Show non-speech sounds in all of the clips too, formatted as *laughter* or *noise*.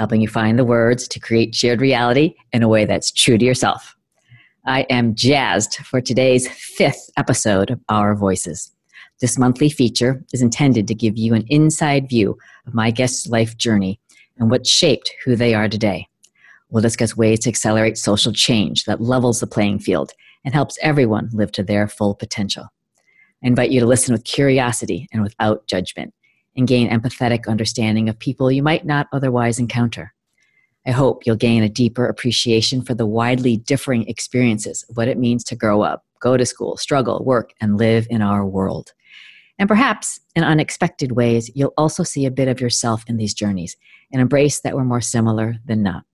helping you find the words to create shared reality in a way that's true to yourself. I am jazzed for today's fifth episode of Our Voices. This monthly feature is intended to give you an inside view of my guest's life journey and what shaped who they are today. We'll discuss ways to accelerate social change that levels the playing field and helps everyone live to their full potential. I invite you to listen with curiosity and without judgment and gain empathetic understanding of people you might not otherwise encounter. I hope you'll gain a deeper appreciation for the widely differing experiences of what it means to grow up, go to school, struggle, work, and live in our world. And perhaps in unexpected ways, you'll also see a bit of yourself in these journeys and embrace that we're more similar than not.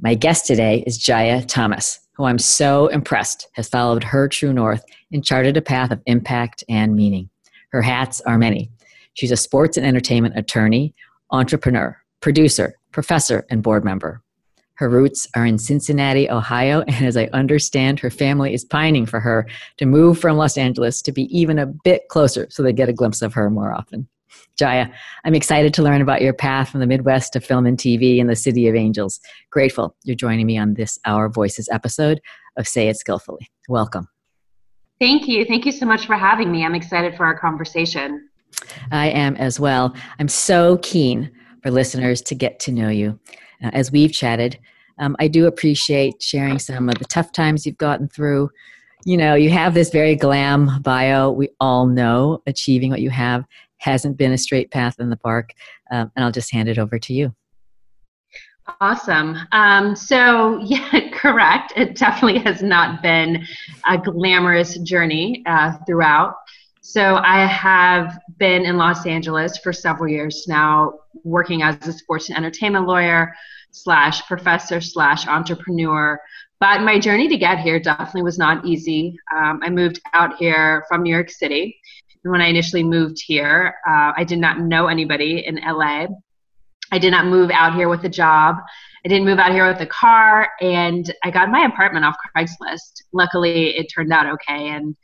My guest today is Jaya Thomas, who I'm so impressed has followed her true north and charted a path of impact and meaning. Her hats are many She's a sports and entertainment attorney, entrepreneur, producer, professor, and board member. Her roots are in Cincinnati, Ohio, *laughs* and as I understand, her family is pining for her to move from Los Angeles to be even a bit closer so they get a glimpse of her more often. Jaya, I'm excited to learn about your path from the Midwest to film and TV in the City of Angels. Grateful you're joining me on this Our Voices episode of Say It Skillfully. Welcome. Thank you. Thank you so much for having me. I'm excited for our conversation. I am as well. I'm so keen for listeners to get to know you. Uh, as we've chatted, um, I do appreciate sharing some of the tough times you've gotten through. You know, you have this very glam bio. We all know achieving what you have hasn't been a straight path in the park. Um, and I'll just hand it over to you. Awesome. Um, so, *laughs* yeah, correct. It definitely has not been a glamorous journey uh, throughout. So I have been in Los Angeles for several years now, working as a sports and entertainment lawyer slash professor slash entrepreneur. But my journey to get here definitely was not easy. Um, I moved out here from New York City. And when I initially moved here, uh, I did not know anybody in LA. I did not move out here with a job. I didn't move out here with a car, and I got my apartment off Craigslist. Luckily, it turned out okay, and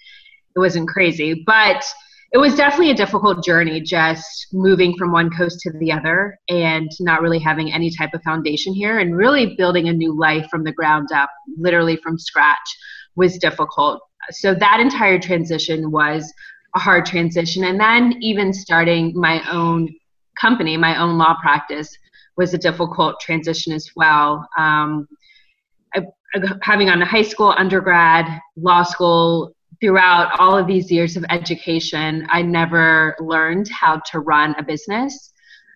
it wasn't crazy, but it was definitely a difficult journey just moving from one coast to the other and not really having any type of foundation here and really building a new life from the ground up, literally from scratch, was difficult. So that entire transition was a hard transition. And then even starting my own company, my own law practice, was a difficult transition as well. Um, I, having on a high school, undergrad, law school, throughout all of these years of education, I never learned how to run a business.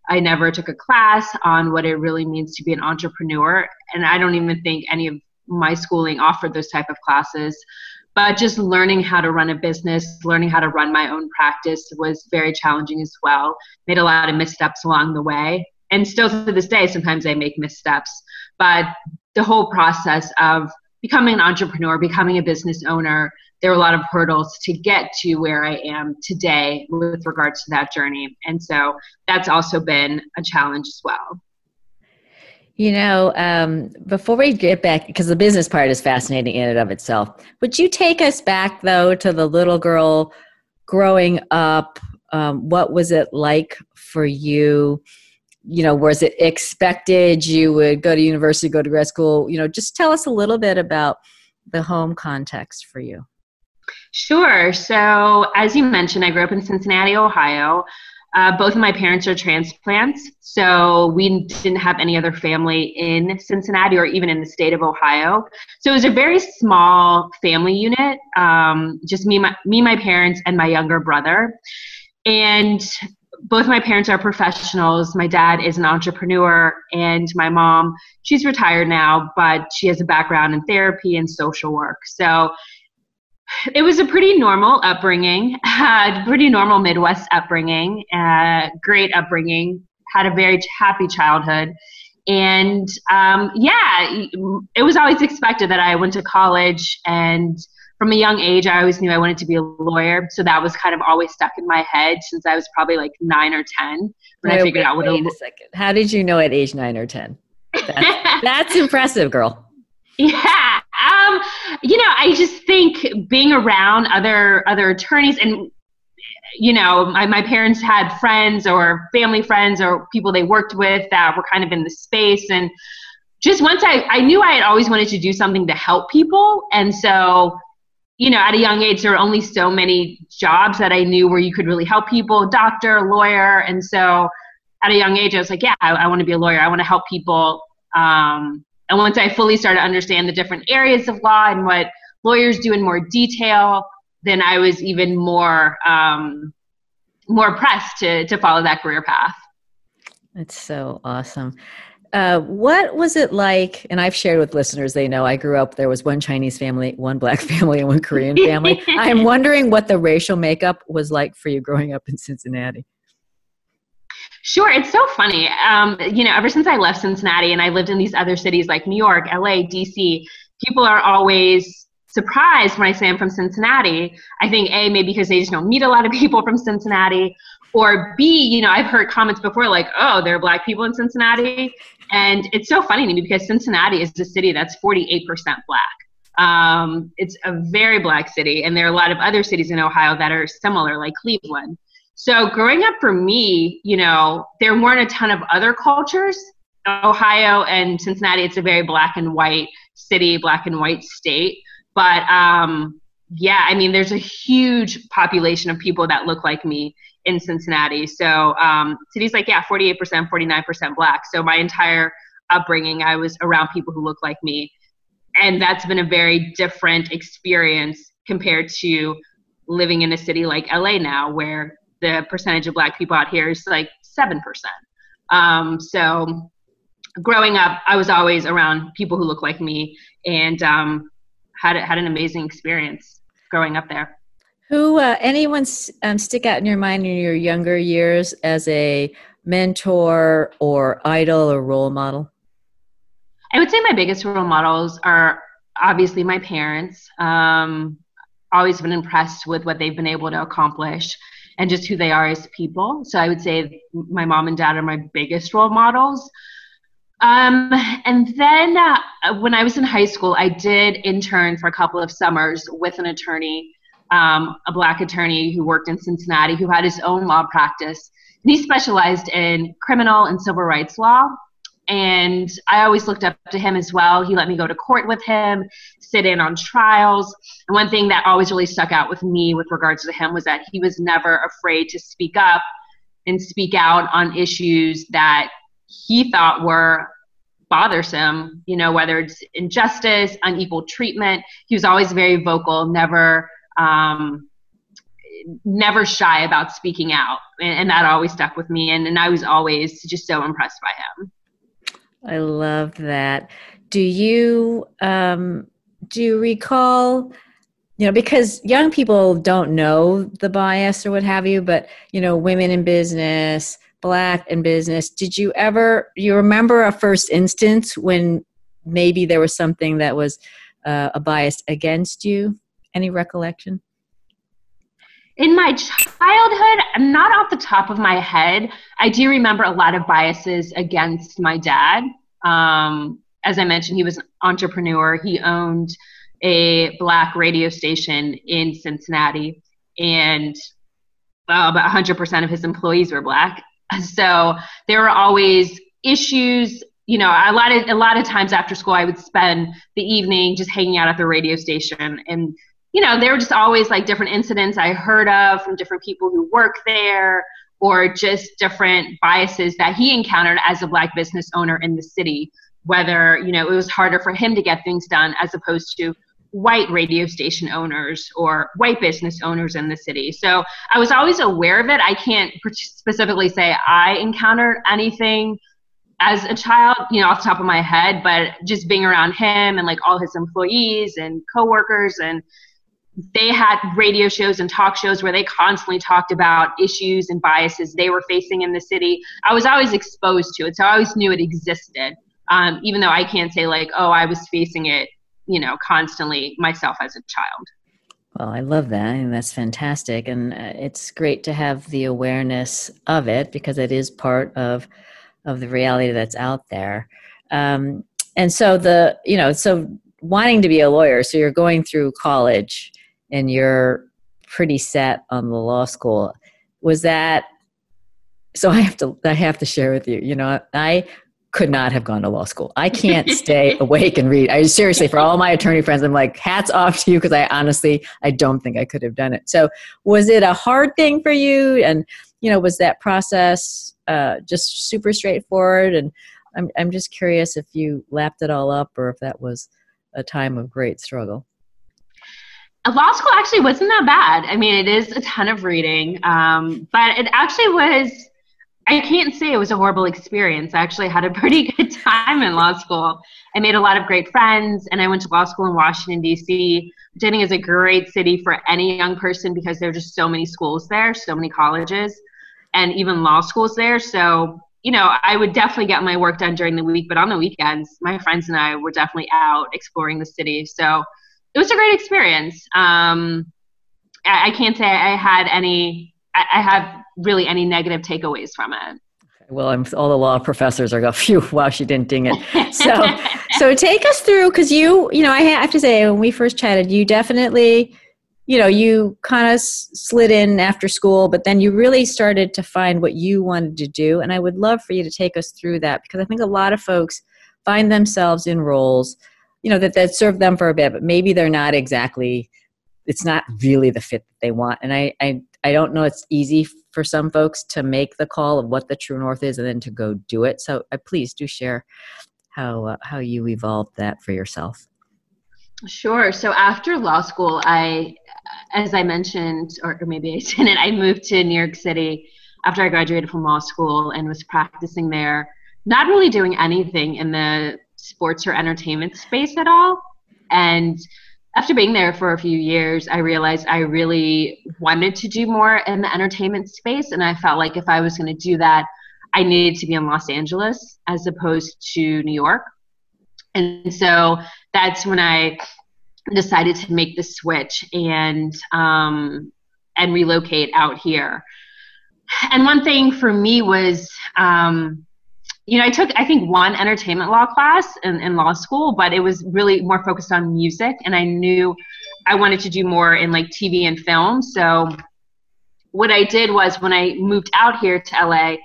I never took a class on what it really means to be an entrepreneur, and I don't even think any of my schooling offered those type of classes. But just learning how to run a business, learning how to run my own practice was very challenging as well. Made a lot of missteps along the way, and still to this day, sometimes I make missteps. But the whole process of becoming an entrepreneur, becoming a business owner, there were a lot of hurdles to get to where I am today with regards to that journey. And so that's also been a challenge as well. You know, um, before we get back, because the business part is fascinating in and of itself, would you take us back though to the little girl growing up? Um, what was it like for you? You know, was it expected you would go to university, go to grad school? You know, just tell us a little bit about the home context for you. Sure. So, as you mentioned, I grew up in Cincinnati, Ohio. Uh, both of my parents are transplants, so we didn't have any other family in Cincinnati or even in the state of Ohio. So it was a very small family unit, um, just me, my, me, my parents, and my younger brother. And both my parents are professionals. My dad is an entrepreneur, and my mom, she's retired now, but she has a background in therapy and social work. So it was a pretty normal upbringing, uh, pretty normal Midwest upbringing, uh, great upbringing, had a very happy childhood. And um, yeah, it was always expected that I went to college and from a young age, I always knew I wanted to be a lawyer. So that was kind of always stuck in my head since I was probably like nine or 10 when wait, I figured wait, out what wait a, a second. How did you know at age nine or 10? That's, *laughs* that's impressive, girl. Yeah. Um, you know, I just think being around other other attorneys and you know, my, my parents had friends or family friends or people they worked with that were kind of in the space and just once I, I knew I had always wanted to do something to help people. And so, you know, at a young age, there were only so many jobs that I knew where you could really help people, doctor, lawyer. And so at a young age, I was like, yeah, I, I want to be a lawyer. I want to help people. Um, and once I fully started to understand the different areas of law and what lawyers do in more detail, then I was even more um, more pressed to to follow that career path. That's so awesome. Uh, what was it like? And I've shared with listeners, they know I grew up, there was one Chinese family, one black *laughs* family, and one Korean family. *laughs* I'm wondering what the racial makeup was like for you growing up in Cincinnati. Sure, it's so funny. Um, you know, ever since I left Cincinnati and I lived in these other cities like New York, LA, DC, people are always surprised when I say I'm from Cincinnati. I think A, maybe because they just don't meet a lot of people from Cincinnati, or B, you know, I've heard comments before like, oh, there are black people in Cincinnati. And it's so funny to me because Cincinnati is a city that's 48% black. Um, it's a very black city, and there are a lot of other cities in Ohio that are similar, like Cleveland. So growing up for me, you know, there weren't a ton of other cultures. Ohio and Cincinnati, it's a very black and white city, black and white state. But um, yeah, I mean, there's a huge population of people that look like me in Cincinnati. So um, cities like, yeah, 48%, 49% black. So my entire upbringing, I was around people who look like me. And that's been a very different experience compared to living in a city like LA now, where the percentage of black people out here is like 7%. Um, so growing up, I was always around people who look like me and um, had, had an amazing experience growing up there. Who, uh, anyone um, stick out in your mind in your younger years as a mentor or idol or role model? I would say my biggest role models are obviously my parents. Um, always been impressed with what they've been able to accomplish and just who they are as people. So I would say my mom and dad are my biggest role models. Um, and then uh, when I was in high school, I did intern for a couple of summers with an attorney, um, a black attorney who worked in Cincinnati, who had his own law practice. And he specialized in criminal and civil rights law and I always looked up to him as well. He let me go to court with him, sit in on trials. And one thing that always really stuck out with me with regards to him was that he was never afraid to speak up and speak out on issues that he thought were bothersome, you know, whether it's injustice, unequal treatment. He was always very vocal, never um, never shy about speaking out. And, and that always stuck with me. And, and I was always just so impressed by him. I love that. Do you um, do you recall? You know, because young people don't know the bias or what have you, but you know, women in business, black in business. Did you ever? You remember a first instance when maybe there was something that was uh, a bias against you? Any recollection? in my childhood, not off the top of my head, I do remember a lot of biases against my dad. Um, as I mentioned, he was an entrepreneur. He owned a black radio station in Cincinnati, and well, about 100% of his employees were black. *laughs* So there were always issues. You know, a lot of a lot of times after school, I would spend the evening just hanging out at the radio station and you know, there were just always like different incidents I heard of from different people who work there or just different biases that he encountered as a black business owner in the city whether you know it was harder for him to get things done as opposed to white radio station owners or white business owners in the city so i was always aware of it i can't specifically say i encountered anything as a child you know off the top of my head but just being around him and like all his employees and coworkers and they had radio shows and talk shows where they constantly talked about issues and biases they were facing in the city. I was always exposed to it, so I always knew it existed. Um, even though I can't say like, oh, I was facing it, you know, constantly myself as a child. Well, I love that, and that's fantastic, and uh, it's great to have the awareness of it because it is part of of the reality that's out there. Um, and so the you know so wanting to be a lawyer, so you're going through college and you're pretty set on the law school. Was that so? I have to I have to share with you. You know, I could not have gone to law school. I can't *laughs* stay awake and read. I seriously, for all my attorney friends, I'm like, hats off to you because I honestly, I don't think I could have done it. So, was it a hard thing for you? And you know, was that process uh, just super straightforward? And I'm I'm just curious if you lapped it all up or if that was a time of great struggle. Law school actually wasn't that bad. I mean, it is a ton of reading, um, but it actually was I can't say it was a horrible experience. I actually had a *laughs* pretty good time in law school. I made a lot of great friends, and I went to law school in Washington, D.C., think is a great city for any young person because there are just so many schools there, so many colleges, and even law schools there. So, you know, I would definitely get my work done during the week, but on the weekends, my friends and I were definitely out exploring the city. So it was a great experience. Um, I, I can't say I had any, I, I have really any negative takeaways from it. Well, I'm, all the law professors are go, phew, wow, she didn't ding it. So, *laughs* so take us through, because you, you know, I have to say, when we first chatted, you definitely, you know, you kind of slid in after school, but then you really started to find what you wanted to do. And I would love for you to take us through that, because I think a lot of folks find themselves in roles, you know, that, that serve them for a bit, but maybe they're not exactly, it's not really the fit that they want. And I, I, I don't know it's easy for some folks to make the call of what the true north is and then to go do it. So uh, please do share how uh, how you evolved that for yourself. Sure. So after law school, I, as I mentioned, or maybe I *laughs* didn't, I moved to New York City after I graduated from law school and was practicing there, not really doing anything in the sports or entertainment space at all. And after being there for a few years, I realized I really wanted to do more in the entertainment space. And I felt like if I was going to do that, I needed to be in Los Angeles as opposed to New York. And so that's when I decided to make the switch and um, and relocate out here. And one thing for me was um, you know, I took, I think, one entertainment law class in, in law school, but it was really more focused on music. And I knew I wanted to do more in like TV and film. So what I did was when I moved out here to LA,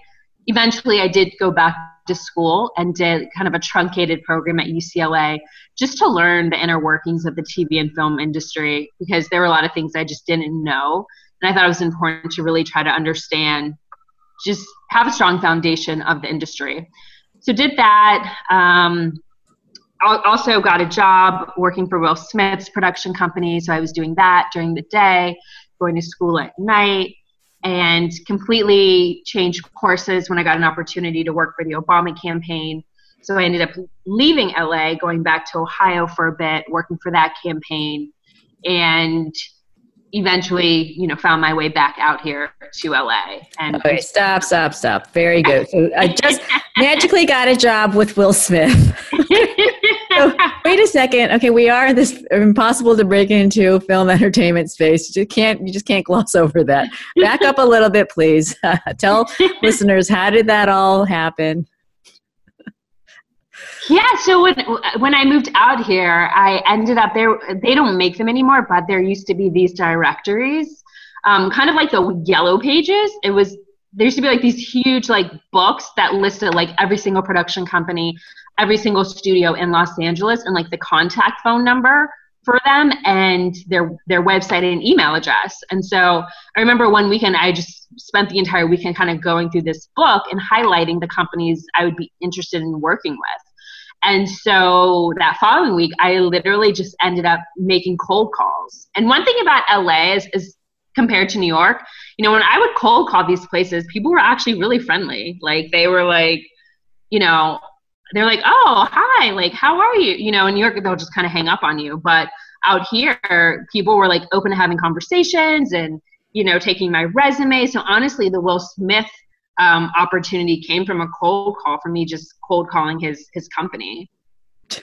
eventually I did go back to school and did kind of a truncated program at UCLA just to learn the inner workings of the TV and film industry because there were a lot of things I just didn't know. And I thought it was important to really try to understand just have a strong foundation of the industry. So did that. Um, also got a job working for Will Smith's production company. So I was doing that during the day, going to school at night, and completely changed courses when I got an opportunity to work for the Obama campaign. So I ended up leaving LA, going back to Ohio for a bit, working for that campaign, and eventually, you know, found my way back out here to LA. And okay, stop, stop, stop. Very good. So I just *laughs* magically got a job with Will Smith. so, wait a second. Okay, we are in this impossible to break into film entertainment space. You can't, you just can't gloss over that. Back up a little bit, please. *laughs* tell *laughs* listeners how did that all happen? Yeah, so when when I moved out here, I ended up there. They don't make them anymore, but there used to be these directories, um, kind of like the yellow pages. It was there used to be like these huge like books that listed like every single production company, every single studio in Los Angeles, and like the contact phone number for them and their their website and email address. And so I remember one weekend I just spent the entire weekend kind of going through this book and highlighting the companies I would be interested in working with. And so that following week, I literally just ended up making cold calls. And one thing about LA is, is compared to New York, you know, when I would cold call these places, people were actually really friendly. Like they were like, you know, they're like, oh, hi, like, how are you? You know, in New York, they'll just kind of hang up on you. But out here, people were like open to having conversations and you know taking my resume. So honestly, the Will Smith um, opportunity came from a cold call from me just cold calling his his company. *laughs*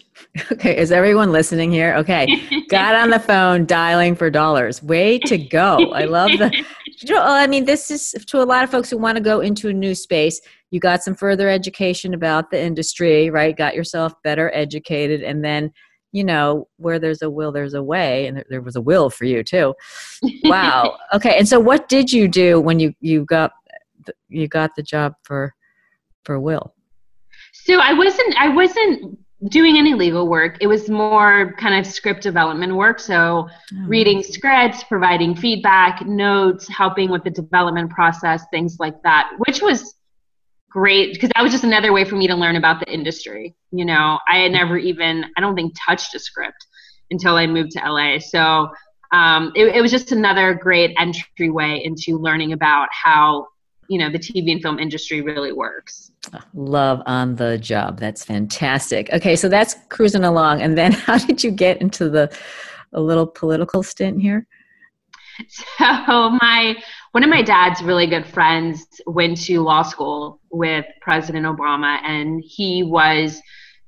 Okay, is everyone listening here? Okay, *laughs* got on the phone dialing for dollars. Way to go! I love the. *laughs* I mean, this is to a lot of folks who want to go into a new space. You got some further education about the industry, right? Got yourself better educated, and then you know where there's a will, there's a way, and there was a will for you too. Wow. okay, and so what did you do when you you got you got the job for for Will? So I wasn't I wasn't doing any legal work. It was more kind of script development work. So oh, reading scripts, providing feedback, notes, helping with the development process, things like that, which was great because that was just another way for me to learn about the industry. You know, I had never even I don't think touched a script until I moved to LA. So um, it, it was just another great entryway into learning about how you know the tv and film industry really works. Love on the job. That's fantastic. Okay so that's cruising along. And then *laughs* how did you get into the a little political stint here? So my one of my dad's really good friends went to law school with president obama and he was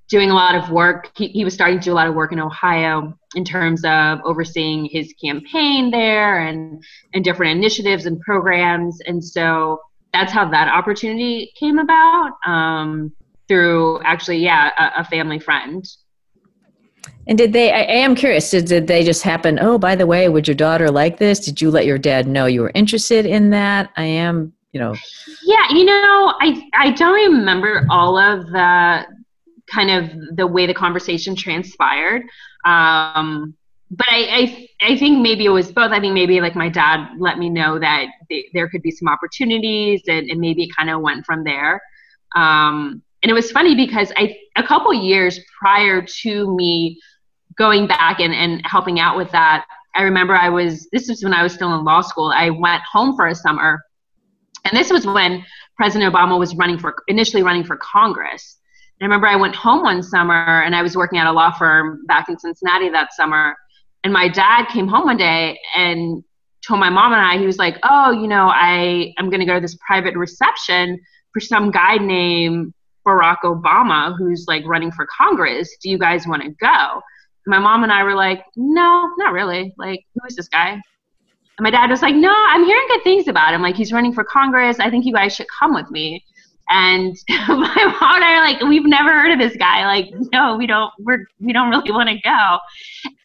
doing a lot of work he, he was starting to do a lot of work in ohio in terms of overseeing his campaign there and and different initiatives and programs and so that's how that opportunity came about um, through actually, yeah, a, a, family friend. And did they? I, I am curious. Did, did they just happen? Oh, by the way, would your daughter like this? Did you let your dad know you were interested in that? I am, you know. Yeah, you know, I I don't remember all of the kind of the way the conversation transpired. Um, but I, I, I think maybe it was both. I think maybe like my dad let me know that there could be some opportunities, and, and maybe it kind of went from there. Um, and it was funny because I a couple years prior to me going back and, and helping out with that, I remember I was this was when I was still in law school. I went home for a summer, and this was when President Obama was running for initially running for Congress. I remember I went home one summer and I was working at a law firm back in Cincinnati that summer and my dad came home one day and told my mom and I, he was like, Oh, you know, I I'm going to go to this private reception for some guy named Barack Obama who's like running for Congress. Do you guys want to go? My mom and I were like, No, not really. Like, who is this guy? And my dad was like, No, I'm hearing good things about him. Like, he's running for Congress. I think you guys should come with me. And *laughs* my mom and I are like, we've never heard of this guy. Like, no, we don't. We're we don't really want to go.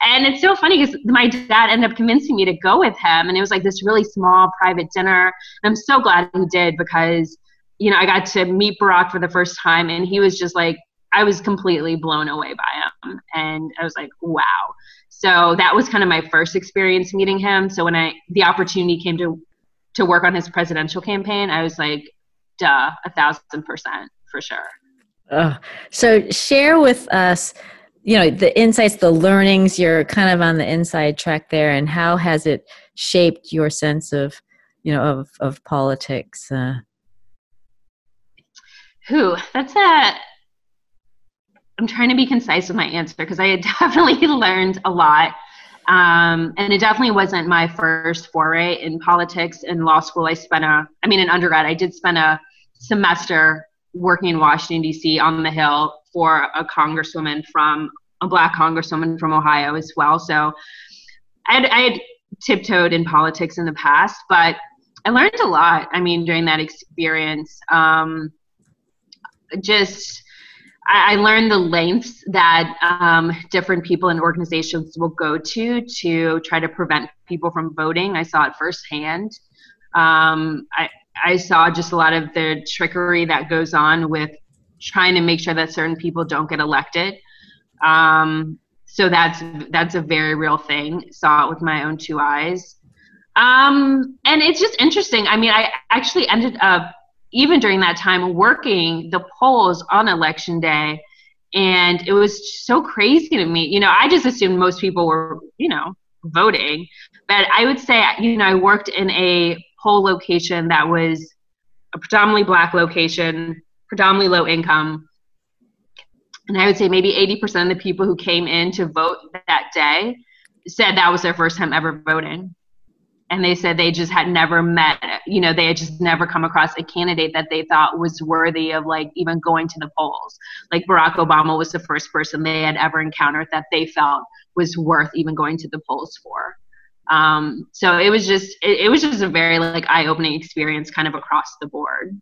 And it's so funny because my dad ended up convincing me to go with him, and it was like this really small private dinner. And I'm so glad he did because, you know, I got to meet Barack for the first time, and he was just like, I was completely blown away by him, and I was like, wow. So that was kind of my first experience meeting him. So when I the opportunity came to to work on his presidential campaign, I was like, duh, a thousand percent for sure. Uh, so share with us, you know, the insights, the learnings. You're kind of on the inside track there, and how has it shaped your sense of, you know, of of politics? Uh, Who? That's a. I'm trying to be concise with my answer because I had *laughs* definitely learned a lot. Um, and it definitely wasn't my first foray in politics in law school. I spent a, I mean, in undergrad, I did spend a semester working in Washington, D.C. on the Hill for a congresswoman from a black congresswoman from Ohio as well. So I had, tiptoed in politics in the past, but I learned a lot. I mean, during that experience, um, just I, I, learned the lengths that um, different people and organizations will go to to try to prevent people from voting. I saw it firsthand. Um, I, I saw just a lot of the trickery that goes on with trying to make sure that certain people don't get elected. Um, so that's that's a very real thing. Saw it with my own two eyes. Um, and it's just interesting. I mean, I actually ended up even during that time working the polls on election day, and it was so crazy to me. You know, I just assumed most people were, you know, voting, but I would say, you know, I worked in a whole location that was a predominantly black location, predominantly low income. And I would say maybe 80% of the people who came in to vote that day said that was their first time ever voting. And they said they just had never met you know they had just never come across a candidate that they thought was worthy of like even going to the polls. Like barack obama was the first person they had ever encountered that they felt was worth even going to the polls for um, so it was just it, it was just a very like eye-opening experience kind of across the board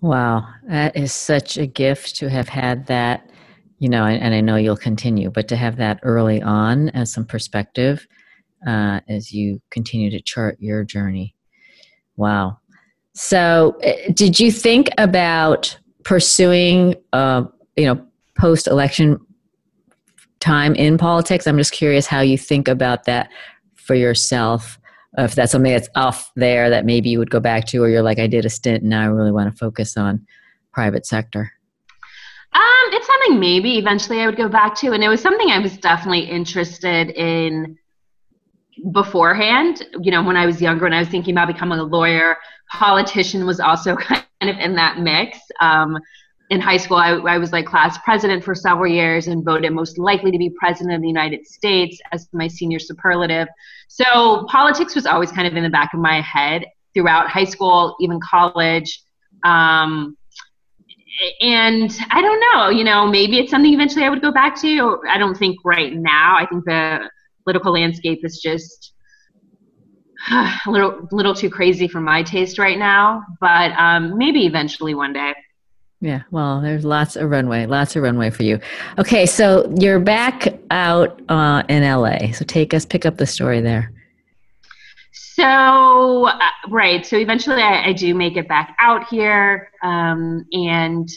wow that is such a gift to have had that you know and i know you'll continue but to have that early on as some perspective uh, as you continue to chart your journey. Wow. So, uh, did you think about pursuing, uh, you know, post election time in politics? I'm just curious how you think about that for yourself. If that's something that's off there that maybe you would go back to, or you're like, I did a stint and now I really want to focus on private sector. Um, it's something maybe eventually I would go back to, and it was something I was definitely interested in beforehand. You know, when I was younger, when I was thinking about becoming a lawyer, politician was also *laughs* kind of in that mix. Um, in high school, I, I, was like class president for several years and voted most likely to be president of the United States as my senior superlative. So politics was always kind of in the back of my head throughout high school, even college. Um, and I don't know, you know, maybe it's something eventually I would go back to. I don't think right now. I think the political landscape is just *sighs* a little little too crazy for my taste right now. But um, maybe eventually one day. Yeah, well, there's lots of runway, lots of runway for you. Okay, so you're back out uh, in LA. So take us, pick up the story there. So, uh, right. So eventually I, I, do make it back out here. Um, and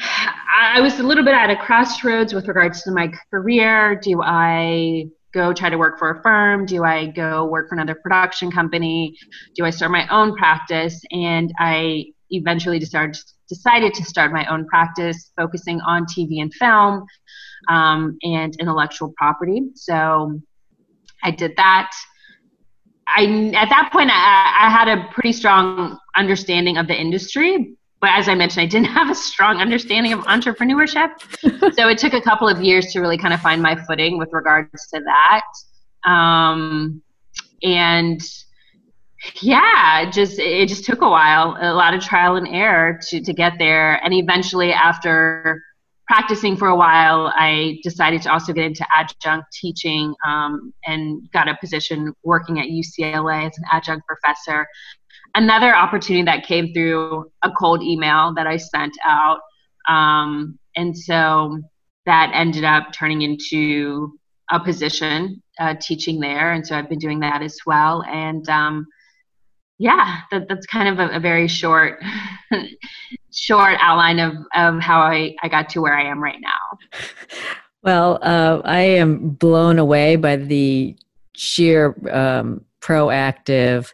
I was a little bit at a crossroads with regards to my career. Do I go try to work for a firm? Do I go work for another production company? Do I start my own practice? And I eventually decided decided to start my own practice, focusing on TV and film um, and intellectual property. So I did that. I at that point I, I had a pretty strong understanding of the industry, but as I mentioned, I didn't *laughs* have a strong understanding of entrepreneurship. *laughs* so it took a couple of years to really kind of find my footing with regards to that. Um, and yeah, just it just took a while, a lot of trial and error to to get there. And eventually, after practicing for a while, I decided to also get into adjunct teaching um, and got a position working at UCLA as an adjunct professor another opportunity that came through a cold email that I sent out. Um, and so that ended up turning into a position uh, teaching there. And so I've been doing that as well. And um, yeah, that, that's kind of a, a very short, *laughs* short outline of, of how I, I got to where I am right now. *laughs* Well, uh, I am blown away by the sheer um, proactive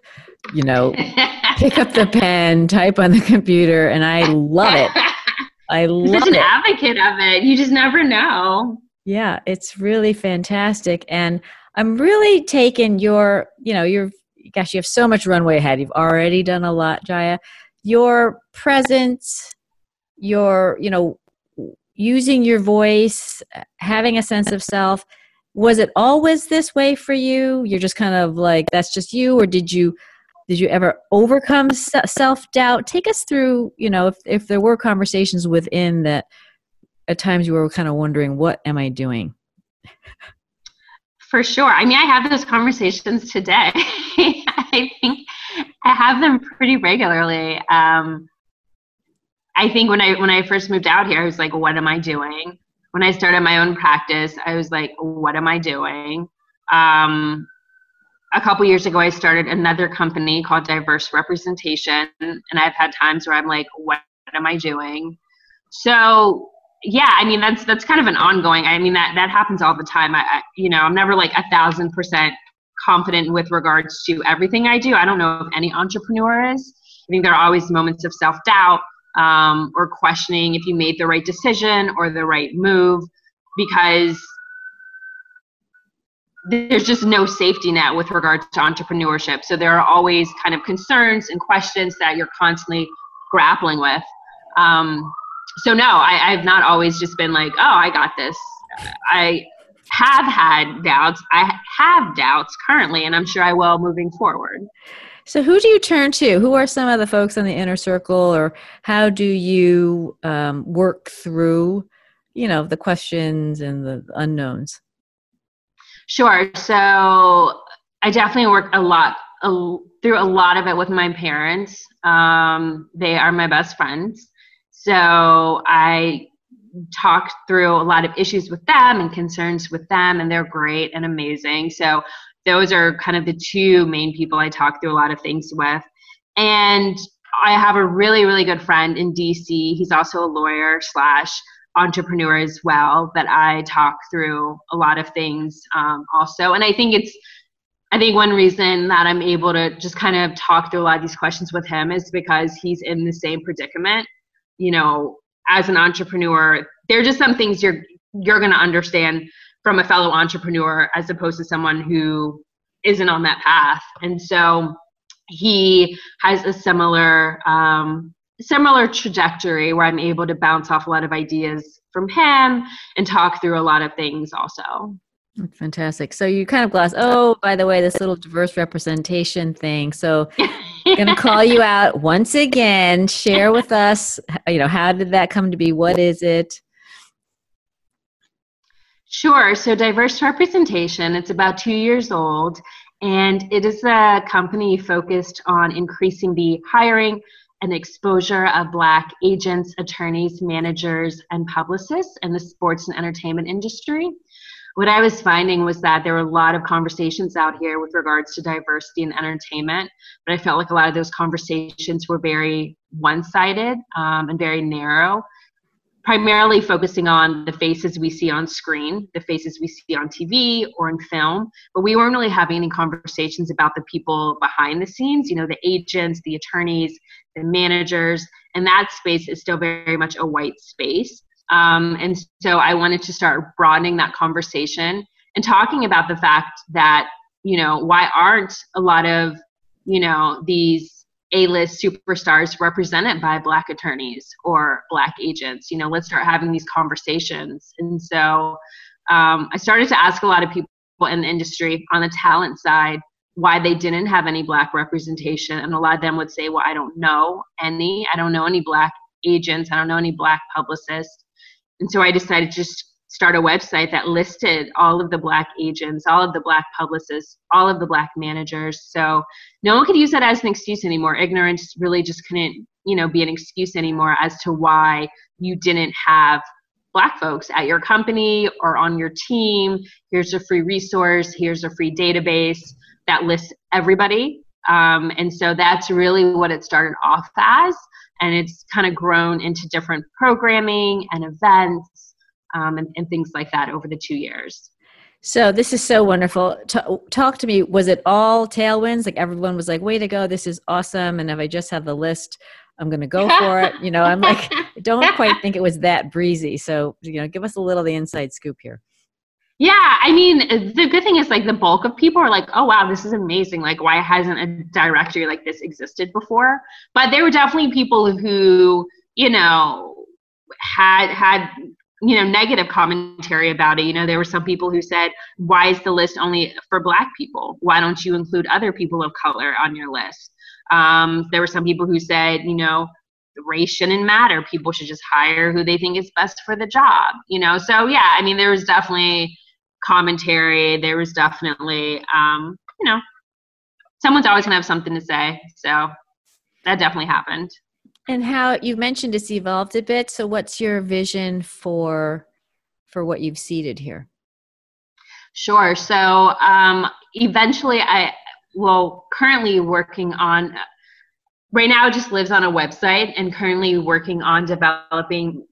you know, *laughs* pick up the pen, type on the computer, and I love it. I love Such an it. advocate of it. You just never know. Yeah, it's really fantastic. And I'm really taking your, you know, your gosh, you have so much runway ahead. You've already done a lot, Jaya. Your presence, your, you know, using your voice, having a sense of self. Was it always this way for you? You're just kind of like, that's just you, or did you did you ever overcome self doubt? Take us through, you know, if, if there were conversations within that at times you were kind of wondering, what am I doing? *laughs* For sure. I mean, I have those conversations today. *laughs* I think I have them pretty regularly. Um, I think when I when I first moved out here, I was like, "What am I doing?" When I started my own practice, I was like, "What am I doing?" Um, a couple years ago, I started another company called Diverse Representation, and I've had times where I'm like, what am I doing? So yeah, I mean that's that's kind of an ongoing. I mean that that happens all the time. I, I you know I'm never like a thousand percent confident with regards to everything I do. I don't know if any entrepreneur is. I think there are always moments of self doubt um, or questioning if you made the right decision or the right move because there's just no safety net with regards to entrepreneurship. So there are always kind of concerns and questions that you're constantly grappling with. Um, so no, I, I've not always just been like, oh, I got this. I have had doubts. I have doubts currently, and I'm sure I will moving forward. So, who do you turn to? Who are some of the folks in the inner circle, or how do you um, work through, you know, the questions and the unknowns? Sure. So, I definitely work a lot a, through a lot of it with my parents. Um, they are my best friends, so I talk through a lot of issues with them and concerns with them, and they're great and amazing. So those are kind of the two main people I talk through a lot of things with. And I have a really, really good friend in DC. He's also a lawyer slash entrepreneur as well that I talk through a lot of things um, also. And I think it's, I think one reason that I'm able to just kind of talk through a lot of these questions with him is because he's in the same predicament. You know, as an entrepreneur, there are just some things you're you're going to understand from a fellow entrepreneur as opposed to someone who isn't on that path. And so he has a similar um, similar trajectory where I'm able to bounce off a lot of ideas from him and talk through a lot of things also. Fantastic. So you kind of gloss, oh, by the way, this little diverse representation thing. So *laughs* going to call you out once again. Share with us, you know, how did that come to be? What is it? Sure. So, diverse representation, it's about two years old, and it is a company focused on increasing the hiring and exposure of Black agents, attorneys, managers, and publicists in the sports and entertainment industry. What I was finding was that there were a lot of conversations out here with regards to diversity in entertainment, but I felt like a lot of those conversations were very one sided um, and very narrow primarily focusing on the faces we see on screen, the faces we see on TV or in film, but we weren't really having any conversations about the people behind the scenes, you know, the agents, the attorneys, the managers, and that space is still very much a white space. Um, and so I wanted to start broadening that conversation and talking about the fact that, you know, why aren't a lot of, you know, these a-list superstars represented by black attorneys or black agents? You know let's start having these conversations. And so um, i started to ask a lot of people in the industry on the talent side why they didn't have any black representation. And a lot of them would say well i don't know any. I don't know any black agents. I don't know any black publicists and so i decided to just start a website that listed all of the black agents, all of the black publicists, all of the black managers. So no one could use that as an excuse anymore. Ignorance really just couldn't, you know, be an excuse anymore as to why you didn't have black folks at your company or on your team. Here's a free resource, here's a free database that lists everybody. Um, and so that's really what it started off as. And it's kind of grown into different programming and events um, and, and things like that over the two years. So this is so wonderful. T- talk to me. Was it all tailwinds? Like everyone was like, "Way to go! This is awesome!" And if I just have the list, I'm going to go for it. You know, I'm like, *laughs* don't quite think it was that breezy. So you know, give us a little the inside scoop here. Yeah, I mean, the good thing is like the bulk of people are like, "Oh wow, this is amazing! Like, why hasn't a directory like this existed before?" But there were definitely people who, you know, had had you know negative commentary about it. You know there were some people who said why is the list only for black people? Why don't you include other people of color on your list? Um, there were some people who said you know race shouldn't matter. People should just hire who they think is best for the job you know? So yeah i mean there was definitely commentary there was definitely um, you know someone's always going to have something to say so that definitely happened and how you mentioned it's evolved a bit. So what's your vision for for what you've seeded here? Sure. So um, eventually, I well currently working on. Right now, it just lives on a website, and currently working on developing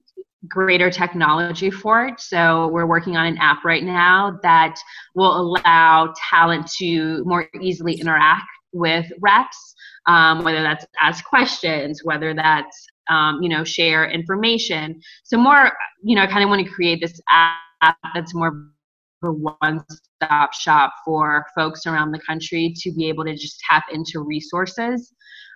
greater technology for it. So we're working on an app right now that will allow talent to more easily interact with reps um, whether that's ask questions, whether that's um, you know share information. So more, you know, I kind of want to create this app that's more for one-stop shop for folks around the country to be able to just tap into resources.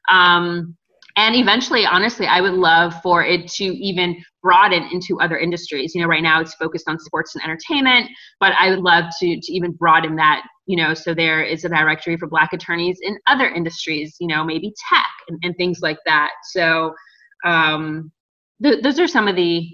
Um, and eventually honestly i would love for it to even broaden into other industries you know right now it's focused on sports and entertainment but i would love to to even broaden that you know so there is a directory for black attorneys in other industries you know maybe tech and, and things like that so um, th- those are some of the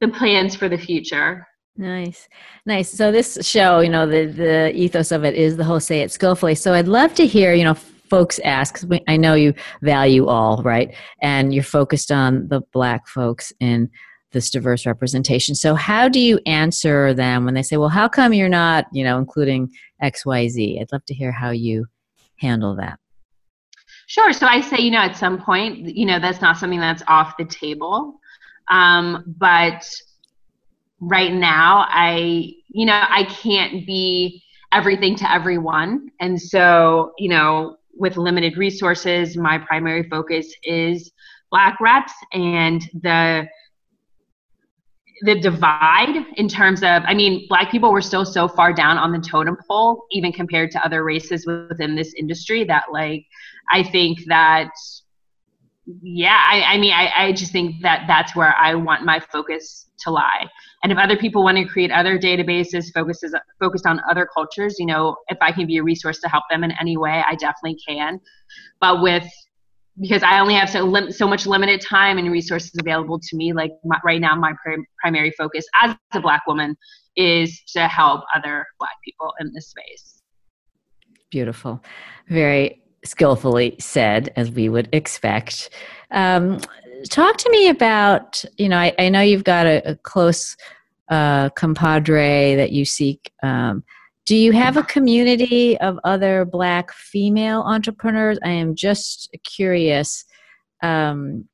the plans for the future Nice, nice. So this show, you know, the the ethos of it is the whole say it skillfully. So I'd love to hear, you know, folks ask. I know you value all, right, and you're focused on the black folks in this diverse representation. So how do you answer them when they say, "Well, how come you're not, you know, including X, Y, Z?" I'd love to hear how you handle that. Sure. So I say, you know, at some point, you know, that's not something that's off the table. Um, but right now i you know i can't be everything to everyone and so you know with limited resources my primary focus is black reps and the the divide in terms of i mean black people were still so far down on the totem pole even compared to other races within this industry that like i think that yeah i, I mean I, I just think that that's where i want my focus to lie and if other people want to create other databases focuses focused on other cultures you know if i can be a resource to help them in any way i definitely can. But with because i only have so, lim- so much limited time and resources available to me like my, right now my pr- primary focus as a black woman is to help other black people in this space. Beautiful. Very skillfully said as we would expect. Um, talk to me about you know i, I know you've got a, a close uh, compadre that you seek um, do you have a community of other black female entrepreneurs? I am just curious um,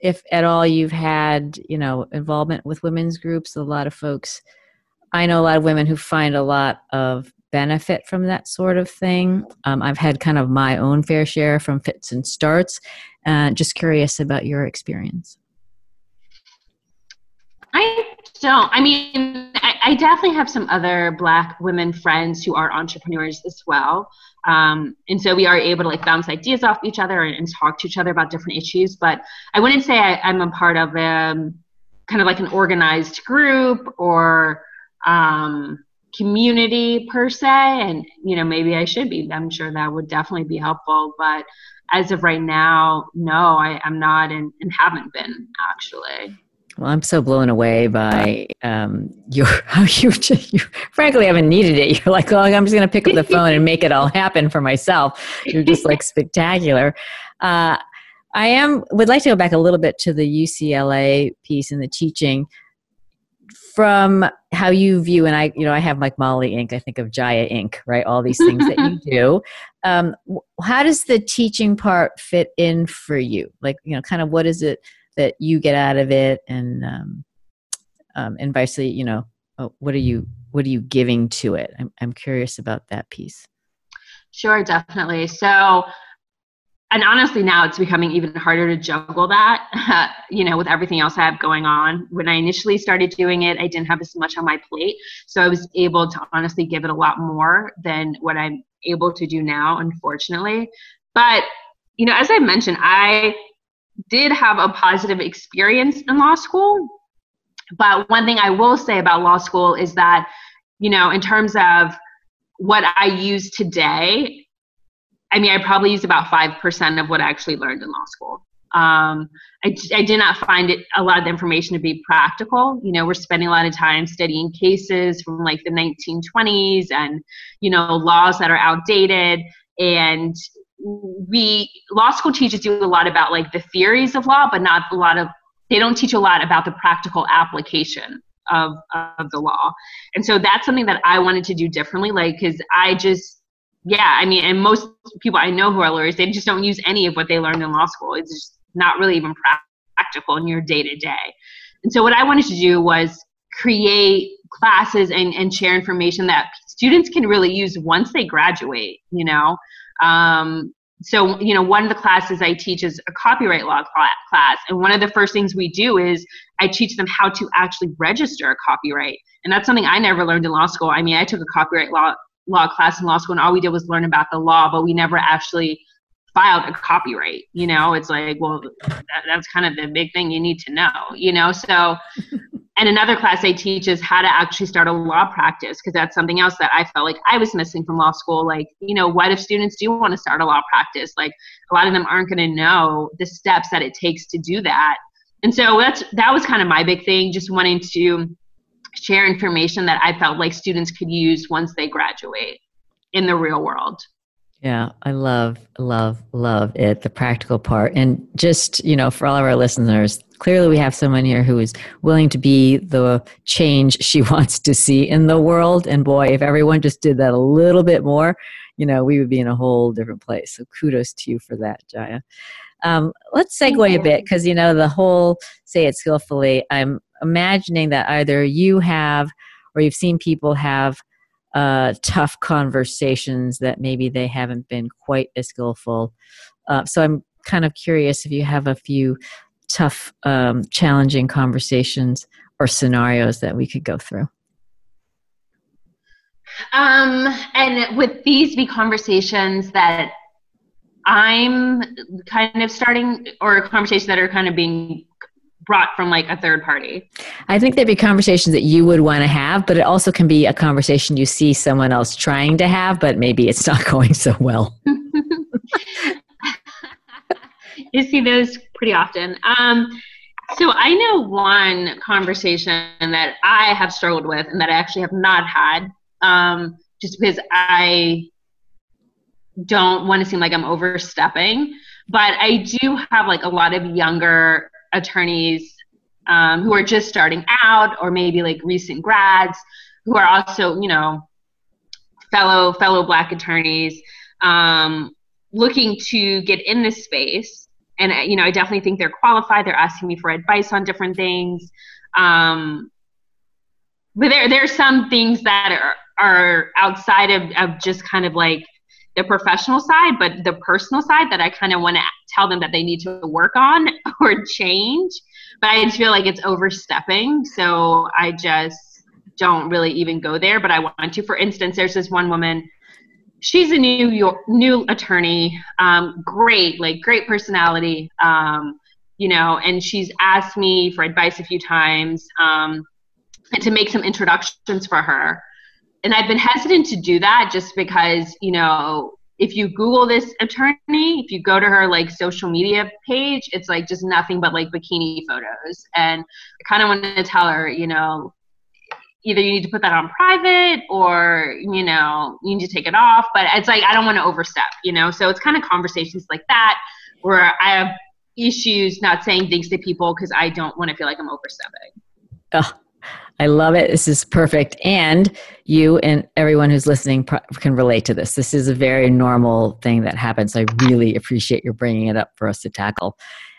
if at all you've had you know involvement with women's groups a lot of folks i know a lot of women who find a lot of benefit from that sort of thing um, i've had kind of my own fair share from fits and starts uh, just curious about your experience. I don't. I mean, I, I, definitely have some other Black women friends who are entrepreneurs as well. Um, and so we are able to like bounce ideas off each other and, and, talk to each other about different issues. But I wouldn't say I, am a part of um, kind of like an organized group or um, community per se. And, you know, maybe I should be. I'm sure that would definitely be helpful. But as of right now, no, I, am not and, and haven't been actually. Well, I'm so blown away by um, your *laughs* how you, you frankly haven't needed it. You're like, oh, I'm just going to pick up the phone and make it all happen for myself. You're just like *laughs* spectacular. Uh, I am would like to go back a little bit to the UCLA piece and the teaching from how you view and i you know i have like molly inc i think of jaya inc right? All these things that you *laughs* do. Um, how does the teaching part fit in for you? Like you know kind of what is it that you get out of it? And um, um and vice you know uh, what are you what are you giving to it? I'm, I'm curious about that piece. Sure definitely. So and honestly now it's becoming even harder to juggle that *laughs* you know with everything else i have going on. When i initially started doing it i didn't have as much on my plate so i was able to honestly give it a lot more than what i'm able to do now unfortunately. But you know as i mentioned i did have a positive experience in law school. But one thing i will say about law school is that you know in terms of what i use today I mean, I probably used about 5% of what I actually learned in law school. Um, I, I did not find it a lot of the information to be practical. You know, we're spending a lot of time studying cases from like the 1920s and, you know, laws that are outdated. And we, law school teachers do a lot about like the theories of law, but not a lot of, they don't teach a lot about the practical application of, of the law. And so that's something that I wanted to do differently. Like, cause I just, yeah, I mean, and most people I know who are lawyers, they just don't use any of what they learned in law school. It's just not really even practical in your day to day. And so, what I wanted to do was create classes and, and share information that students can really use once they graduate, you know. Um, so, you know, one of the classes I teach is a copyright law class. And one of the first things we do is I teach them how to actually register a copyright. And that's something I never learned in law school. I mean, I took a copyright law law class in law school and all we did was learn about the law but we never actually filed a copyright you know? It's like well that, that's kind of the big thing you need to know you know? So and another class i teach is how to actually start a law practice because that's something else that i felt like i was missing from law school like you know what if students do want to start a law practice? Like a lot of them aren't going to know the steps that it takes to do that. And so that's that was kind of my big thing just wanting to share information that i felt like students could use once they graduate in the real world yeah, I love, love, love it, the practical part. And just, you know, for all of our listeners, clearly we have someone here who is willing to be the change *laughs* she wants to see in the world. And boy, if everyone just did that a little bit more, you know, we would be in a whole different place. So kudos to you for that, Jaya. Um, let's segue a bit because, you know, the whole say it skillfully, I'm imagining that either you have or you've seen people have uh, tough conversations that maybe they haven't been quite as skillful. Uh, so I'm kind of curious if you have a few tough, um, challenging conversations or scenarios that we could go through. Um, and would these be conversations that I'm kind of starting, or conversations that are kind of being brought from like a third party. I think there'd be conversations that you would want to have, but it also can be a conversation you see someone else trying to have, but maybe it's not *laughs* going so well. *laughs* you see those pretty often. Um, so I know one conversation that I have struggled with and that I actually have not had, um, just because I don't want to seem like I'm overstepping. But I do have like a lot of younger attorneys um, who are just starting out or maybe like recent grads who are also you know fellow fellow black attorneys um, looking to get in this space. And you know i definitely think they're qualified. They're asking me for advice on different things. Um, but there there are some things that are are outside of, of just kind of like the professional side, but the personal side that I kind of want to tell them that they need to work on *laughs* or change. But I just feel like it's overstepping. So I just don't really even go there, but I want to. For instance, there's this one woman. She's a new York, new attorney, um, great, like great personality, um, you know, and she's asked me for advice a few times um, and to make some introductions for her and I've been hesitant to do that just because, you know, if you Google this attorney, if you go to her like social media page, it's like just nothing but like bikini photos. And I kind of want to tell her, you know, either you need to put that on private or, you know, you need to take it off. But it's like, I don't want to overstep, you know? So it's kind of conversations like that where I have issues not saying things to people because I don't want to feel like I'm overstepping. Oh, I love it. This is perfect. And you and everyone who's listening can relate to this. This is a very normal thing that happens. I really appreciate your bringing it up for us to tackle.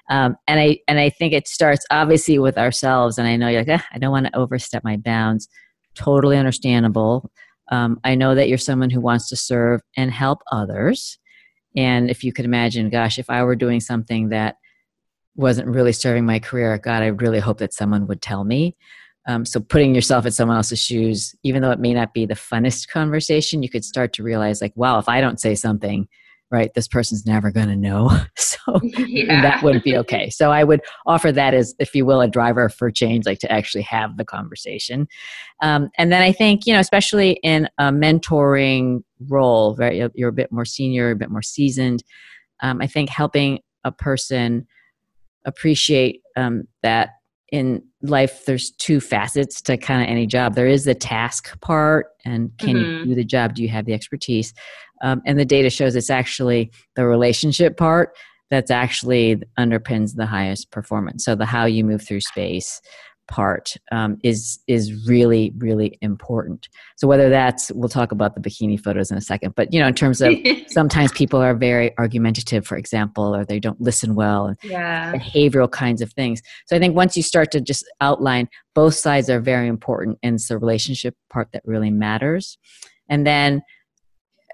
Um, and I and I think it starts obviously with ourselves. And I know you're like, eh, I don't want to overstep my bounds. Totally understandable. Um, I know that you're someone who wants to serve and help others. And if you could imagine, gosh, if I were doing something that wasn't really serving my career, God, I really hope that someone would tell me. Um, so putting yourself in someone else's shoes, even though it may not be the funnest conversation, you could start to realize like, wow, if I don't say something, right, this person's never going to know. *laughs* so yeah. that wouldn't be okay. So I would offer that as, if you will, a driver for change, like to actually have the conversation. Um, and then I think, you know, especially in a mentoring role, right, you're a bit more senior, a bit more seasoned. Um, I think helping a person appreciate um, that in life there's two facets to kind of any job. There is the task part and can mm-hmm. you do the job? Do you have the expertise? Um, and the data shows it's actually the relationship part that's actually underpins the highest performance. So the how you move through space part um, is is really really important. So whether that's we'll talk about the bikini photos in a second but you know in terms of *laughs* sometimes people are very argumentative for example or they don't listen well yeah. behavioral kinds of things. So i think once you start to just outline both sides are very important and it's the relationship part that really matters. And then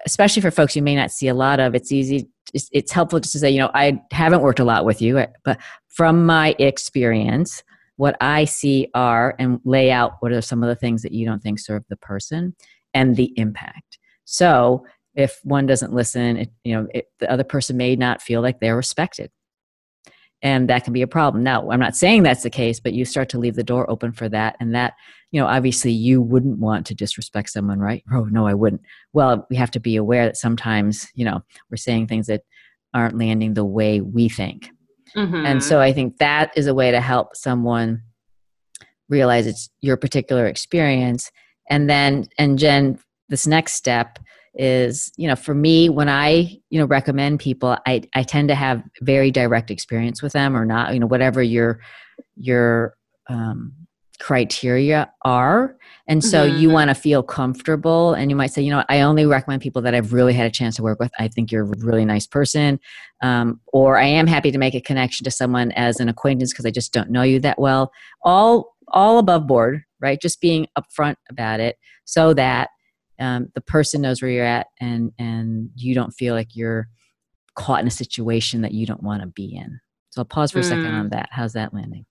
especially for folks you may not see a lot of it's easy it's, it's helpful just to say you know i haven't worked a lot with you but from my experience what I see are and lay out what are some of the things that you don't think serve the person and the impact. So if one doesn't listen, it, you know, it, the other person may not feel like they're respected. And that can be a problem. Now, I'm not saying that's the case, but you start to leave the door open for that. And that, you know, obviously you wouldn't want to disrespect someone, right? Oh, no, I wouldn't. Well, we have to be aware that sometimes, you know, we're saying things that aren't landing the way we think. Mm-hmm. And so I think that is a way to help someone realize it's your particular experience. And then, and Jen, this next step is you know for me when i you know recommend people i i tend to have very direct experience with them or not you know whatever your your um, criteria are. And so mm-hmm. you want to feel comfortable and you might say you know i only recommend people that i've really had a chance to work with. I think you're a really nice person um, or i am happy to make a connection to someone as an acquaintance because i just don't know you that well. All all above board right? Just being upfront about it so that um, the person knows where you're at and and you don't feel like you're caught in a situation that you don't want to be in. So i'll pause for a second on mm. that. How's that landing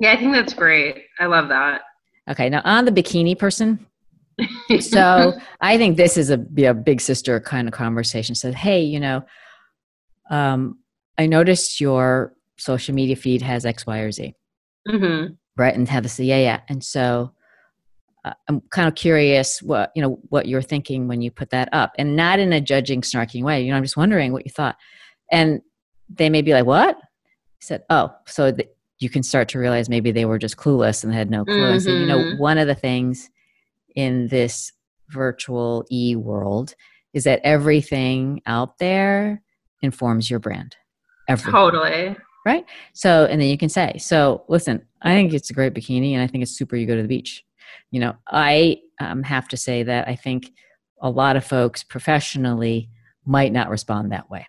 yeah i think that's great. I love that. Okay now on the bikini person. *laughs* So i think this is a, be a big sister kind of conversation. Said hey you know um, i noticed your social media feed has x y or z. Mm-hmm. right and have say yeah yeah. And so uh, I'm kind of curious what you know what you're thinking when you put that up, and not in a judging, snarking way. You know, I'm just wondering what you thought, and they may be like, "What?" I said, "Oh, so the, you can start to realize maybe they were just clueless and had no clue." Mm-hmm. you know, mm-hmm. one of the things in this virtual e world is that everything out there informs your brand. Everything. Totally. Right. So, and then you can say, "So, listen, I think it's a great bikini, and I think it's super. You go to the beach." you know i um, have to say that i think a lot of folks professionally might not respond that way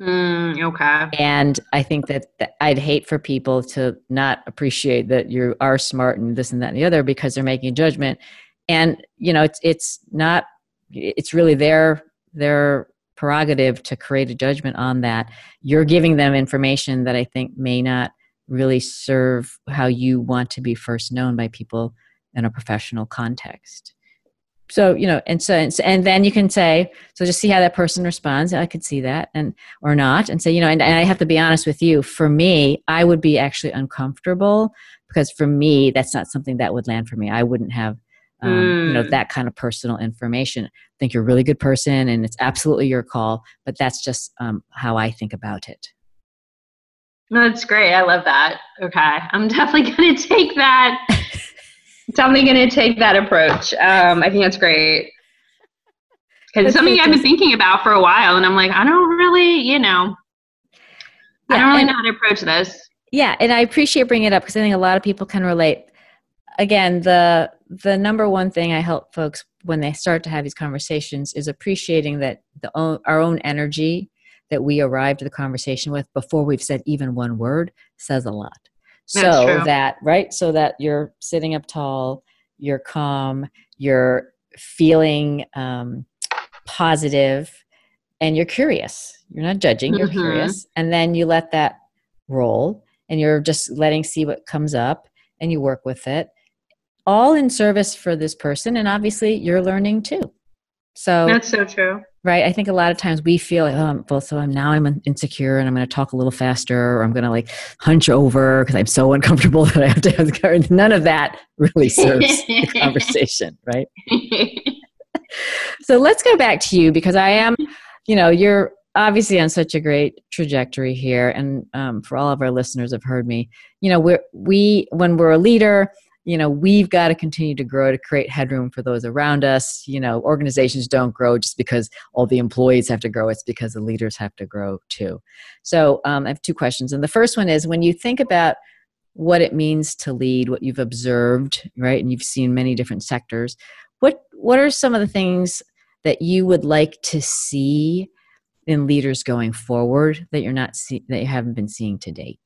mm, okay. And i think that, that i'd hate for people to not appreciate that you are smart and this and that and the other because they're making judgment. And you know it's it's not it's really their their prerogative to create a judgment on that. You're giving them information that i think may not really serve how you want to be first known by people in a professional context so you know and so and then you can say so just see how that person responds. I could see that and or not and say you know and, and, i have to be honest with you for me i would be actually uncomfortable because for me that's not something that would land for me. I wouldn't have um, mm. you know hmm. that kind of personal information. I think you're a really good person and it's absolutely your call but that's just um, how i think about it. That's great. I love that. Okay. I'm definitely going *laughs* to take that *laughs* definitely going to take that approach. Um, I think that's great. Because it's something I've been thinking about for a while, and I'm like, I don't really, you know, yeah, I don't really know how to approach this. Yeah, and I appreciate bringing it up because I think a lot of people can relate. Again, the the number one thing I help folks when they start to have these conversations is appreciating that the own, our own energy that we arrived to the conversation with before we've said even one word says a lot so that right? So that you're sitting up tall you're calm you're feeling um, positive and you're curious. You're not judging you're mm-hmm. curious. And then you let that roll and you're just letting see what comes up and you work with it. All in service for this person and obviously you're learning too so that's so true. right i think a lot of times we feel like oh well so I'm, now i'm insecure and i'm going to talk a little faster or i'm going to like hunch over because i'm so *laughs* uncomfortable that i have to have the none of that really serves the *laughs* conversation right? So let's go back to you because i am you know you're obviously on such a great trajectory here and um, for all of our listeners have heard me you know we're we when we're a leader you know we've got to continue to grow to create headroom for those around us. You know organizations don't grow just because all the employees have to grow it's because the leaders have to grow too. So um, i have two questions and the first one is when you think about what it means to lead what you've observed right and you've seen many different sectors what what are some of the things that you would like to see in leaders going forward that you're not see, that you haven't been seeing to date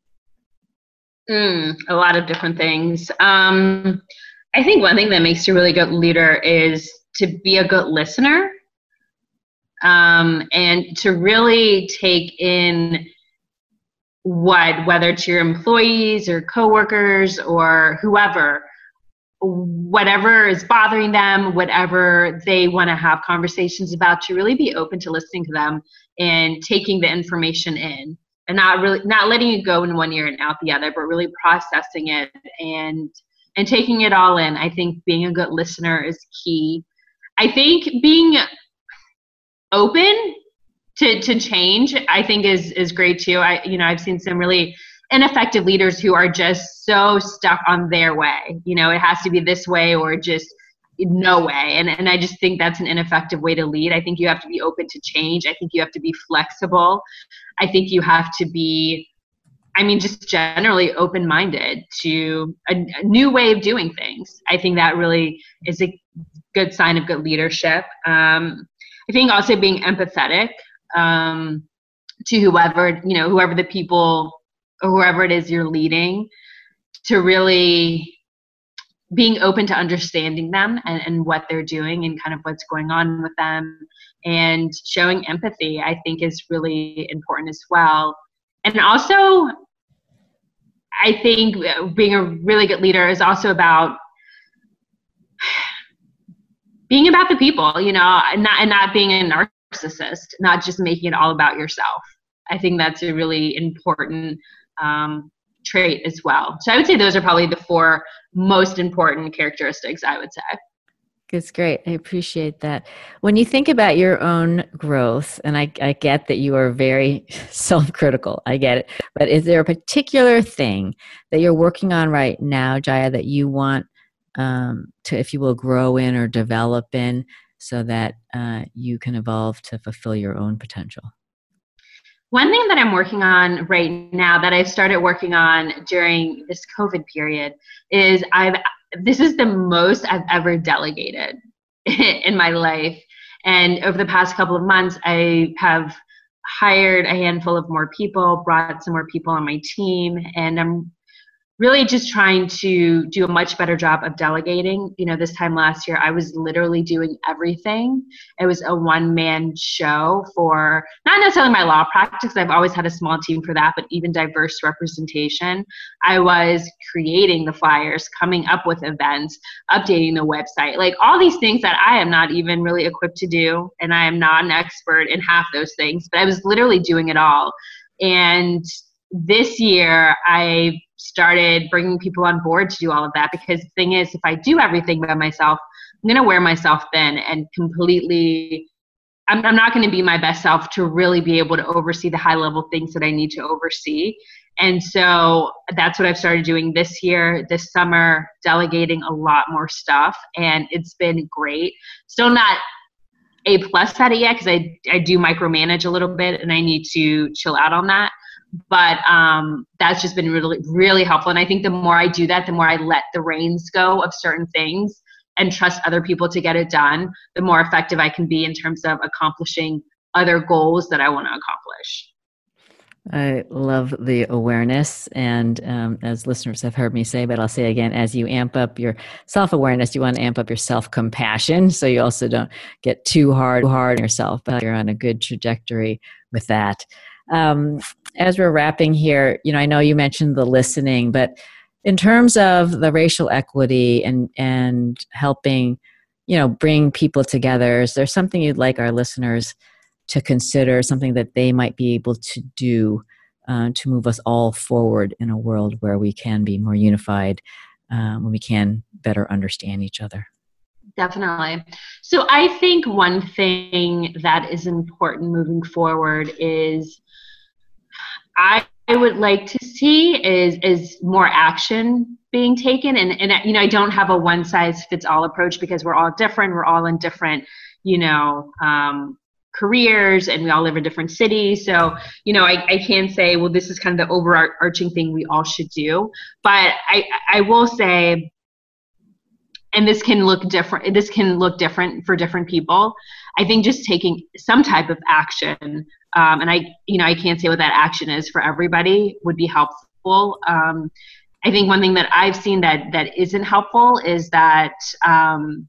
Mm, a lot of different things. Um, I think one thing that makes you a really good leader is to be a good listener um, and to really take in what, whether it's your employees or coworkers or whoever, whatever is bothering them, whatever they want to have conversations about, to really be open to listening to them and taking the information in and not really not letting it go in one ear and out the other, but really processing it and and taking it all in. I think being a good listener is key. I think being open to to change, I think is is great too. I you know I've seen some really ineffective leaders who are just so stuck on their way. You know, it has to be this way or just no way. And and I just think that's an ineffective way to lead. I think you have to be open to change. I think you have to be flexible. I think you have to be I mean, just generally open minded to a, a, new way of doing things. I think that really is a good sign of good leadership. Um, I think also being empathetic um, to whoever, you know, whoever the people or whoever it is you're leading, to really being open to understanding them and, and what they're doing and kind of what's going on with them. And showing empathy i think is really important as well. And also i think being a really good leader is also about *sighs* being about the people you know and not, and not being a narcissist not just making it all about yourself. I think that's a really important um, trait as well. So I would say those are probably the four most important characteristics I would say. That's great. I appreciate that. When you think about your own growth, and I, I get that you are very *laughs* self critical, I get it. But is there a particular thing that you're working on right now, Jaya, that you want um, to, if you will, grow in or develop in so that uh, you can evolve to fulfill your own potential? One thing that I'm working on right now that I've started working on during this COVID period is I've this is the most I've ever delegated *laughs* in my life. And over the past couple of months, I have hired a handful of more people, brought some more people on my team, and I'm really just trying to do a much better job of delegating. You know, this time last year, I was literally doing everything. It was a one man show for not necessarily my law practice, I've always had a small team for that, but even diverse representation. I was creating the flyers, coming up with events, updating the website, like all these things that I am not even really equipped to do. And I am not an expert in half those things, but I was literally doing it all. And this year, I started bringing people on board to do all of that because the thing is if i do everything by myself i'm going to wear myself thin and completely I'm, I'm not going to be my best self to really be able to oversee the high level things that i need to oversee. And so that's what i've started doing this year. This summer delegating a lot more stuff and it's been great. Still not a plus at it yet because I, I do micromanage a little bit and i need to chill out on that but um, that's just been really really helpful and i think the more i do that the more i let the reins go of certain things and trust other people to get it done the more effective i can be in terms of accomplishing other goals that i want to accomplish I love the awareness. And um, as listeners have heard me say, but I'll say again as you amp up your self awareness, you want to amp up your self compassion. So you also don't get too hard, hard on yourself, but you're on a good trajectory with that. Um, as we're wrapping here, you know, I know you mentioned the listening, but in terms of the racial equity and and helping, you know, bring people together, is there something you'd like our listeners to consider, something that they might be able to do uh, to move us all forward in a world where we can be more unified, uh, when we can better understand each other? Definitely. So I think one thing that is important moving forward is I would like to see is is more action being taken. And and you know I don't have a one size fits all approach because we're all different. We're all in different you know um, careers and we all live in different cities. So you know I, I can say well this is kind of the overarching thing we all should do. But I I will say and this can look different this can look different for different people. I think just taking some type of action um, and I, you know, I can't say what that action is for everybody would be helpful. Um, I think one thing that I've seen that that isn't helpful is that um,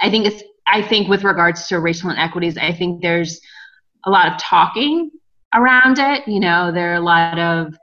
I think it's I think with regards to racial inequities, I think there's a lot of talking around it. You know, there are a lot of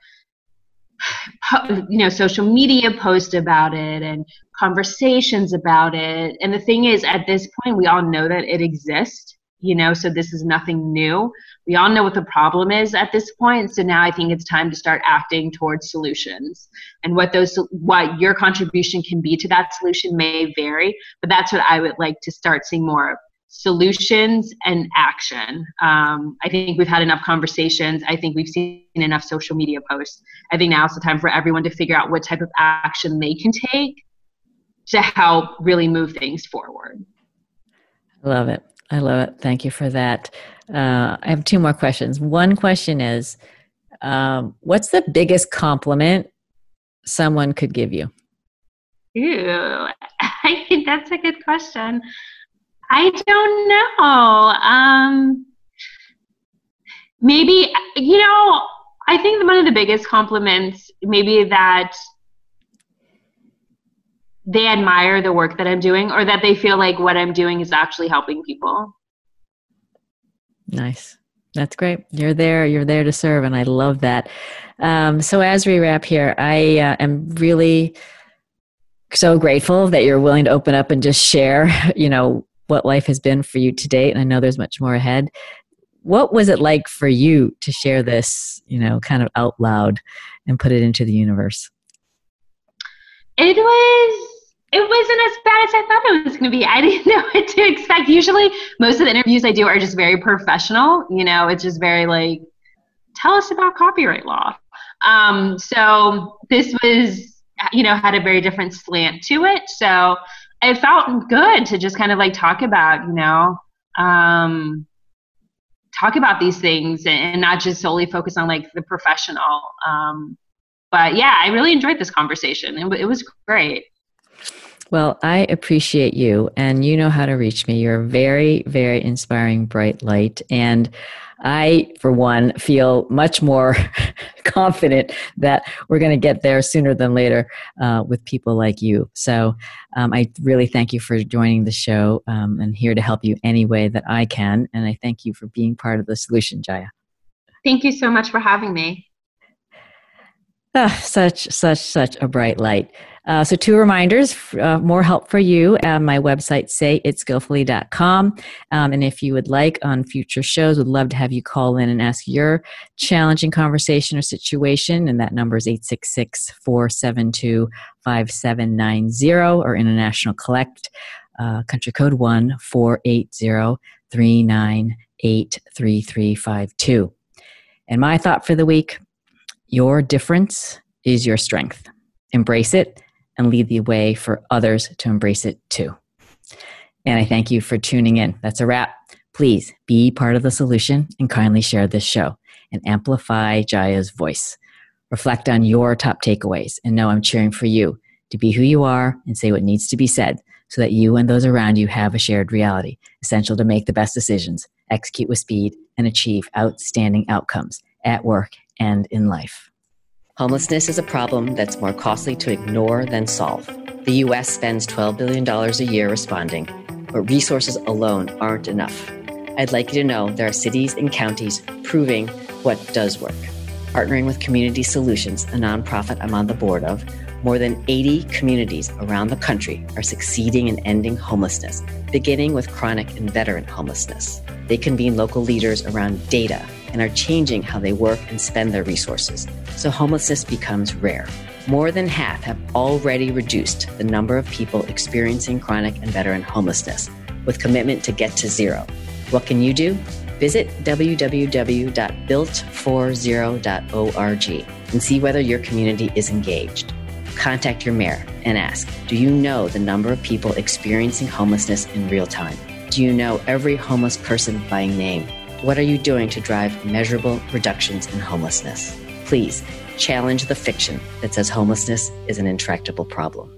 you know social media posts about it and conversations about it and the thing is at this point we all know that it exists you know so this is nothing new we all know what the problem is at this point so now i think it's time to start acting towards solutions and what those what your contribution can be to that solution may vary but that's what i would like to start seeing more of solutions and action. Um, I think we've had enough conversations. I think we've seen enough social media posts. I think now is the time for everyone to figure out what type of action they can take to help really move things forward. I love it. I love it. Thank you for that. Uh, I have two more questions. One question is um, What's the biggest compliment someone could give you? Ooh, *laughs* I think that's a good question. I don't know. Um, maybe, you know, I think one of the biggest compliments, maybe that they admire the work that I'm doing or that they feel like what I'm doing is actually helping people. Nice. That's great. You're there. You're there to serve, and I love that. Um, so as we wrap here, I uh, am really so grateful that you're willing to open up and just share. *laughs* You know what life has been for you to date, and I know there's much more ahead. What was it like for you to share this, you know, kind of out loud and put it into the universe? It was it wasn't as bad as I thought it was going to be. I *laughs* didn't know what to expect. Usually, most of the interviews I do are just very professional. You know, it's just very like, tell us about copyright law. Um, so this was, you know, had a very different slant to it. So it felt good to just kind of like talk about, you know, um, talk about these things and not just solely focus on like the professional. Um, but yeah, I really enjoyed this conversation. It, it was great. Well, I appreciate you, and you know how to reach me. You're a very, very inspiring, bright light. And I, for one, feel much more *laughs* confident that we're going to get there sooner than later uh, with people like you. So um, I really thank you for joining the show um, and here to help you any way that I can. And I thank you for being part of the solution, Jaya. Thank you so much for having me. Ah, such, such, such a bright light. Uh, so, two reminders uh, more help for you at my website, sayitskillfully.com. Um, and if you would like on future shows, would love to have you call in and ask your challenging conversation or situation. And that number is 866 472 5790 or International Collect, uh, country code 1 480 398 3352. And my thought for the week your difference is your strength. Embrace it and lead the way for others to embrace it too. And I thank you for tuning in. That's a wrap. Please be part of the solution and kindly share this show and amplify Jaya's voice. Reflect on your top takeaways and know I'm cheering for you to be who you are and say what needs to be said so that you and those around you have a shared reality, essential to make the best decisions, execute with speed, and achieve outstanding outcomes at work and in life. Homelessness is a problem that's more costly to ignore than solve. The U.S. spends $12 billion a year responding, but resources alone aren't enough. I'd like you to know there are cities and counties proving what does work. Partnering with Community Solutions, a nonprofit I'm on the board of, more than 80 communities around the country are succeeding in ending homelessness, beginning with chronic and veteran homelessness. They convene local leaders around data and are changing how they work and spend their resources, so homelessness becomes rare. More than half have already reduced the number of people experiencing chronic and veteran homelessness, with commitment to get to zero. What can you do? Visit www.builtforzero.org and see whether your community is engaged. Contact your mayor and ask Do you know the number of people experiencing homelessness in real time? Do you know every homeless person by name? What are you doing to drive measurable reductions in homelessness? Please challenge the fiction that says homelessness is an intractable problem.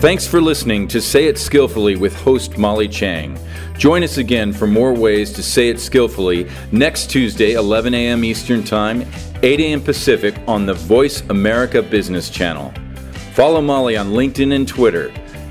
Thanks for listening to Say It Skillfully with host Molly Tschang. Join us again for more ways to say it skillfully next Tuesday, 11 a.m. Eastern Time, 8 a.m. Pacific on the Voice America Business Channel. Follow Molly on LinkedIn and Twitter